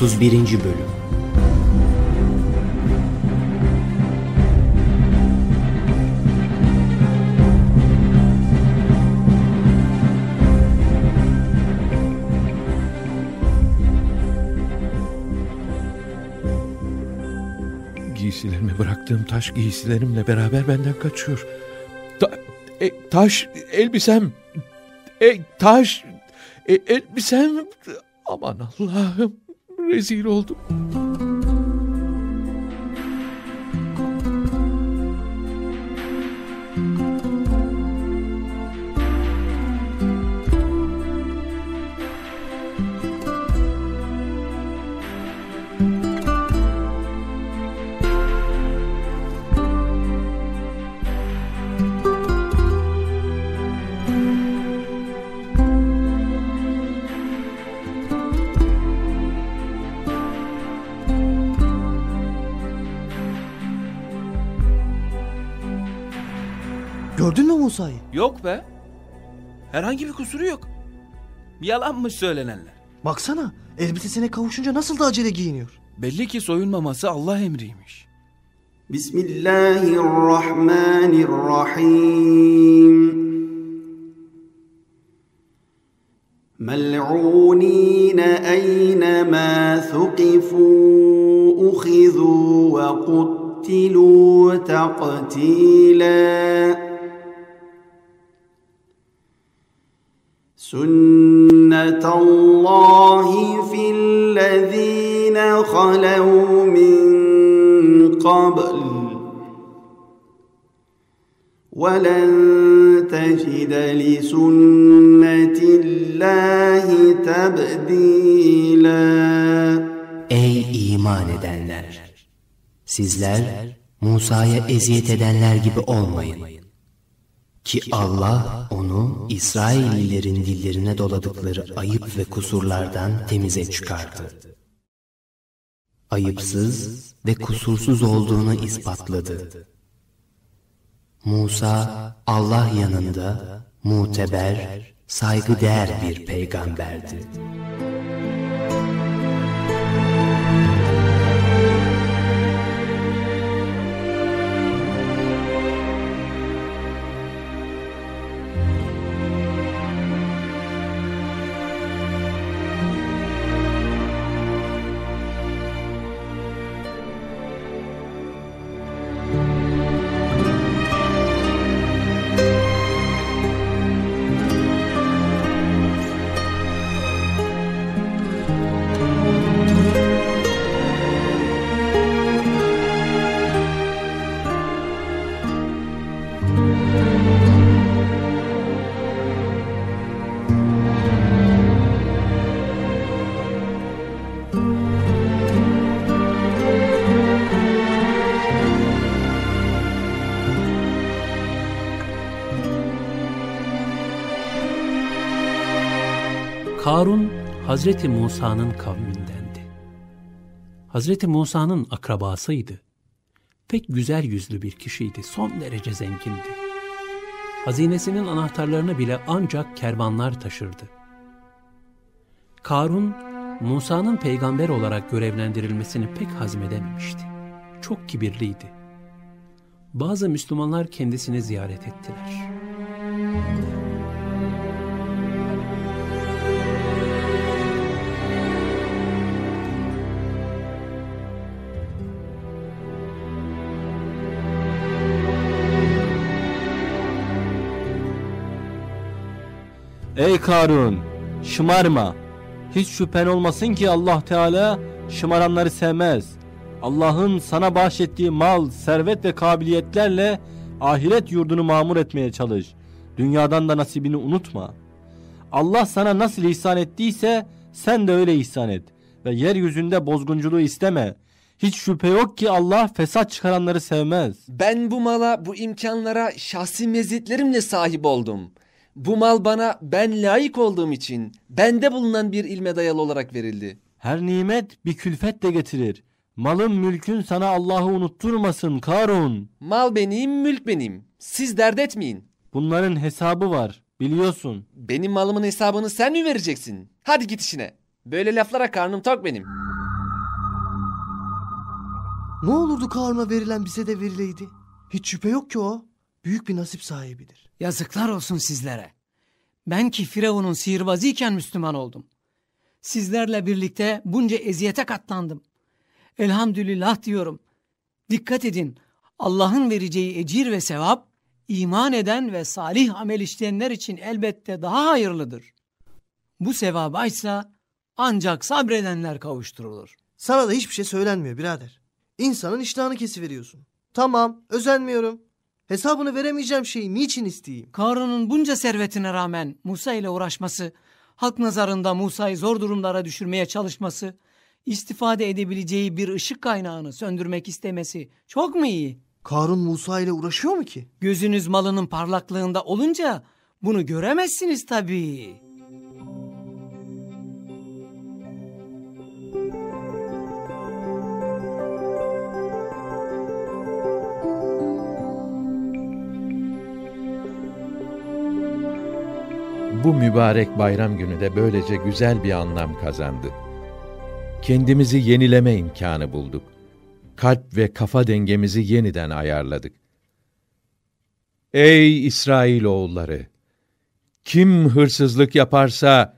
31. Bölüm Giysilerimi bıraktığım taş giysilerimle beraber benden kaçıyor. Ta- e, taş elbisem. E, taş e, elbisem. Aman Allah'ım rezil oldum. Gördün mü Musa'yı? Yok be. Herhangi bir kusuru yok. Yalanmış söylenenler. Baksana elbisesine kavuşunca nasıl da acele giyiniyor. Belli ki soyunmaması Allah emriymiş. بسم الله الرحمن الرحيم ملعونين أينما ثقفوا أخذوا وقتلوا تقتيلا سنة الله في الذين خلوا من قبل ولن تجد لسنة الله تبديلا Ey iman edenler! Sizler Musa'ya eziyet edenler gibi olmayın. Ki Allah onu İsraillilerin dillerine doladıkları ayıp ve kusurlardan temize çıkardı. Ayıpsız ve kusursuz olduğunu ispatladı. Musa Allah yanında muteber, saygıdeğer bir peygamberdi. Karun Hazreti Musa'nın kavmindendi. Hazreti Musa'nın akrabasıydı. Pek güzel yüzlü bir kişiydi, son derece zengindi. Hazinesinin anahtarlarını bile ancak kervanlar taşırdı. Karun, Musa'nın peygamber olarak görevlendirilmesini pek hazmedememişti. Çok kibirliydi. Bazı Müslümanlar kendisini ziyaret ettiler. Ey Karun, şımarma. Hiç şüphen olmasın ki Allah Teala şımaranları sevmez. Allah'ın sana bahşettiği mal, servet ve kabiliyetlerle ahiret yurdunu mamur etmeye çalış. Dünyadan da nasibini unutma. Allah sana nasıl ihsan ettiyse sen de öyle ihsan et. Ve yeryüzünde bozgunculuğu isteme. Hiç şüphe yok ki Allah fesat çıkaranları sevmez. Ben bu mala, bu imkanlara şahsi meziyetlerimle sahip oldum. Bu mal bana ben layık olduğum için bende bulunan bir ilme dayalı olarak verildi. Her nimet bir külfet de getirir. Malın mülkün sana Allah'ı unutturmasın Karun. Mal benim, mülk benim. Siz dert etmeyin. Bunların hesabı var biliyorsun. Benim malımın hesabını sen mi vereceksin? Hadi git işine. Böyle laflara karnım tok benim. Ne olurdu Karun'a verilen bize de verileydi. Hiç şüphe yok ki o. Büyük bir nasip sahibidir. Yazıklar olsun sizlere. Ben ki Firavun'un sihirbazıyken Müslüman oldum. Sizlerle birlikte bunca eziyete katlandım. Elhamdülillah diyorum. Dikkat edin. Allah'ın vereceği ecir ve sevap iman eden ve salih amel işleyenler için elbette daha hayırlıdır. Bu sevaba ise ancak sabredenler kavuşturulur. Sana da hiçbir şey söylenmiyor birader. İnsanın iştahını kesiveriyorsun. Tamam özenmiyorum. Hesabını veremeyeceğim şeyi niçin isteyeyim? Karun'un bunca servetine rağmen Musa ile uğraşması, halk nazarında Musa'yı zor durumlara düşürmeye çalışması, istifade edebileceği bir ışık kaynağını söndürmek istemesi çok mu iyi? Karun Musa ile uğraşıyor mu ki? Gözünüz malının parlaklığında olunca bunu göremezsiniz tabii. Bu mübarek bayram günü de böylece güzel bir anlam kazandı. Kendimizi yenileme imkanı bulduk. Kalp ve kafa dengemizi yeniden ayarladık. Ey İsrail oğulları! Kim hırsızlık yaparsa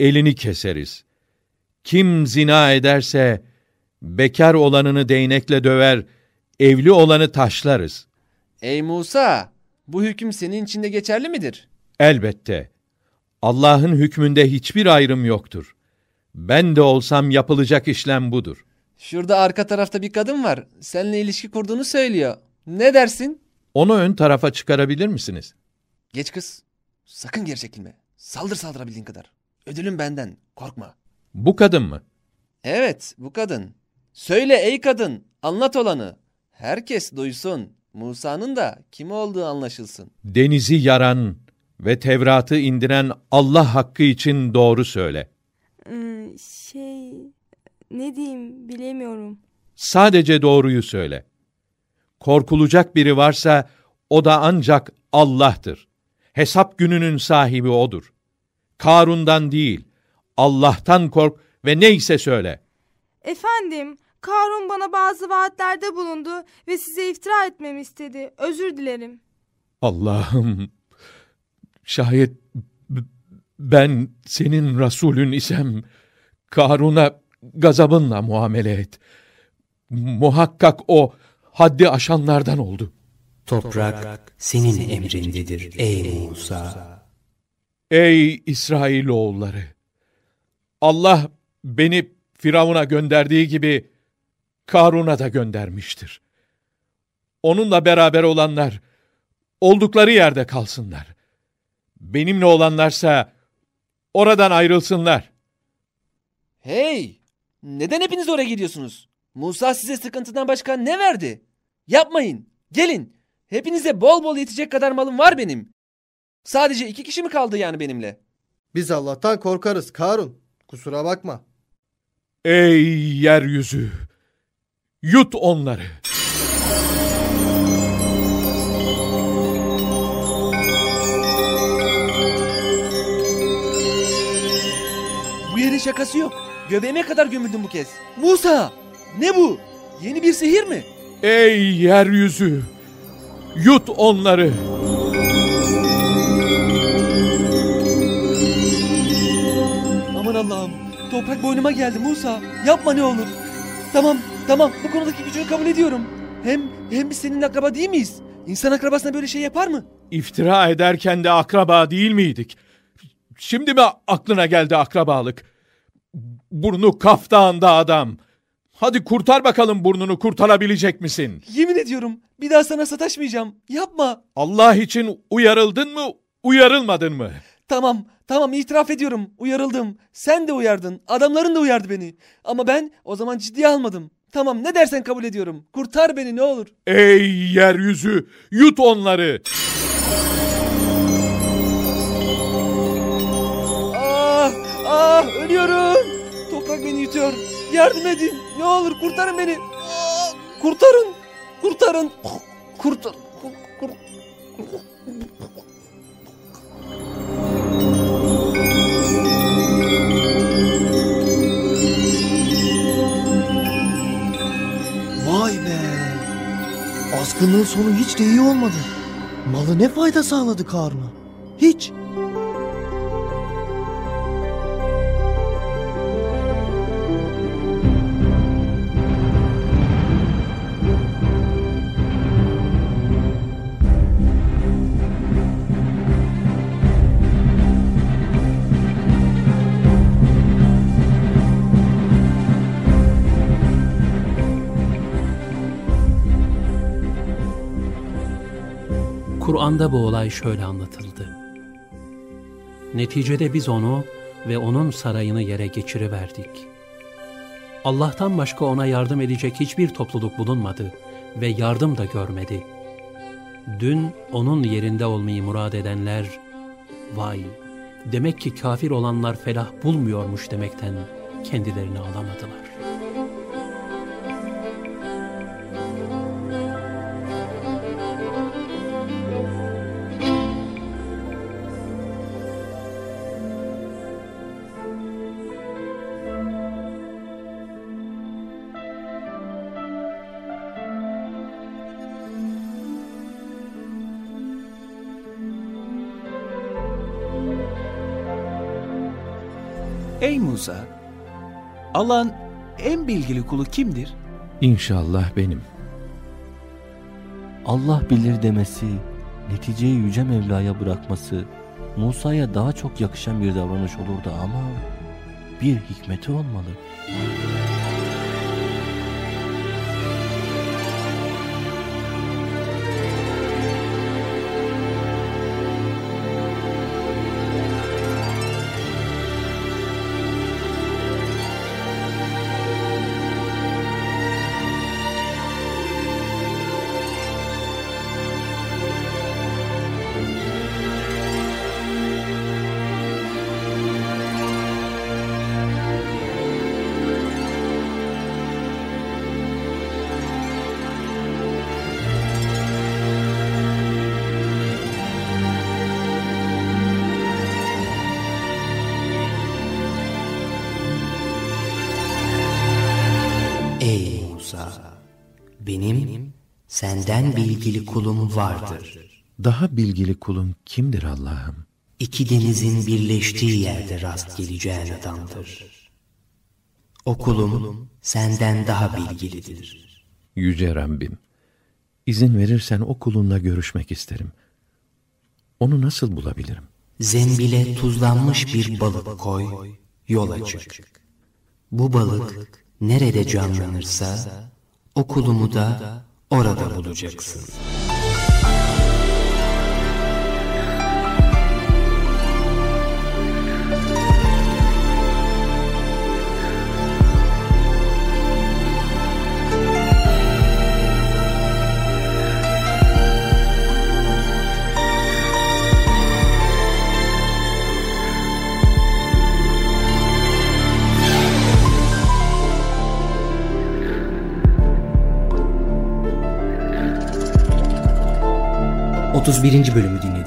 elini keseriz. Kim zina ederse bekar olanını değnekle döver, evli olanı taşlarız. Ey Musa, bu hüküm senin içinde geçerli midir? Elbette. Allah'ın hükmünde hiçbir ayrım yoktur. Ben de olsam yapılacak işlem budur. Şurada arka tarafta bir kadın var. Seninle ilişki kurduğunu söylüyor. Ne dersin? Onu ön tarafa çıkarabilir misiniz? Geç kız. Sakın geri çekilme. Saldır saldırabildiğin kadar. Ödülün benden. Korkma. Bu kadın mı? Evet, bu kadın. Söyle ey kadın, anlat olanı. Herkes duysun. Musa'nın da kim olduğu anlaşılsın. Denizi yaran ve Tevrat'ı indiren Allah hakkı için doğru söyle. Ee, şey ne diyeyim bilemiyorum. Sadece doğruyu söyle. Korkulacak biri varsa o da ancak Allah'tır. Hesap gününün sahibi odur. Karun'dan değil, Allah'tan kork ve neyse söyle. Efendim Karun bana bazı vaatlerde bulundu ve size iftira etmemi istedi. Özür dilerim. Allah'ım, şayet ben senin Resulün isem, Karun'a gazabınla muamele et. Muhakkak o haddi aşanlardan oldu. Toprak senin emrindedir ey Musa. Ey İsrailoğulları! Allah beni Firavun'a gönderdiği gibi Karun'a da göndermiştir. Onunla beraber olanlar oldukları yerde kalsınlar. Benimle olanlarsa oradan ayrılsınlar. Hey! Neden hepiniz oraya gidiyorsunuz? Musa size sıkıntıdan başka ne verdi? Yapmayın. Gelin. Hepinize bol bol yetecek kadar malım var benim. Sadece iki kişi mi kaldı yani benimle? Biz Allah'tan korkarız Karun. Kusura bakma. Ey yeryüzü! Yut onları! Şakası yok. Göbeğime kadar gömüldüm bu kez. Musa! Ne bu? Yeni bir sihir mi? Ey yeryüzü! Yut onları! Aman Allah'ım. Toprak boynuma geldi Musa. Yapma ne olur. Tamam, tamam. Bu konudaki gücünü kabul ediyorum. Hem hem biz senin akraba değil miyiz? İnsan akrabasına böyle şey yapar mı? İftira ederken de akraba değil miydik? Şimdi mi aklına geldi akrabalık? Burnu kaftağında adam. Hadi kurtar bakalım burnunu kurtarabilecek misin? Yemin ediyorum bir daha sana sataşmayacağım. Yapma. Allah için uyarıldın mı, uyarılmadın mı? Tamam, tamam itiraf ediyorum. Uyarıldım. Sen de uyardın. Adamların da uyardı beni. Ama ben o zaman ciddiye almadım. Tamam ne dersen kabul ediyorum. Kurtar beni ne olur. Ey yeryüzü, yut onları. Ah ölüyorum. Toprak beni yutuyor. Yardım edin. Ne olur kurtarın beni. Kurtarın. Kurtarın. Kurtar. Kur, Vay Bıkkınlığın sonu hiç de iyi olmadı. Malı ne fayda sağladı Karun'a? Hiç. Kur'an'da bu olay şöyle anlatıldı. Neticede biz onu ve onun sarayını yere geçiriverdik. Allah'tan başka ona yardım edecek hiçbir topluluk bulunmadı ve yardım da görmedi. Dün onun yerinde olmayı murad edenler, vay demek ki kafir olanlar felah bulmuyormuş demekten kendilerini alamadılar. Ey Musa! Allah'ın en bilgili kulu kimdir? İnşallah benim. Allah bilir demesi, neticeyi Yüce Mevla'ya bırakması Musa'ya daha çok yakışan bir davranış olurdu ama bir hikmeti olmalı. Benim senden bilgili kulum vardır. Daha bilgili kulun kimdir Allah'ım? İki denizin birleştiği yerde rast geleceğin adamdır. O kulum senden daha bilgilidir. Yüce Rabbim, izin verirsen o kulunla görüşmek isterim. Onu nasıl bulabilirim? Zembile tuzlanmış bir balık koy, yola çık. Bu balık nerede canlanırsa o kulumu da orada bulacaksın. Otuz birinci bölümü dinlediniz.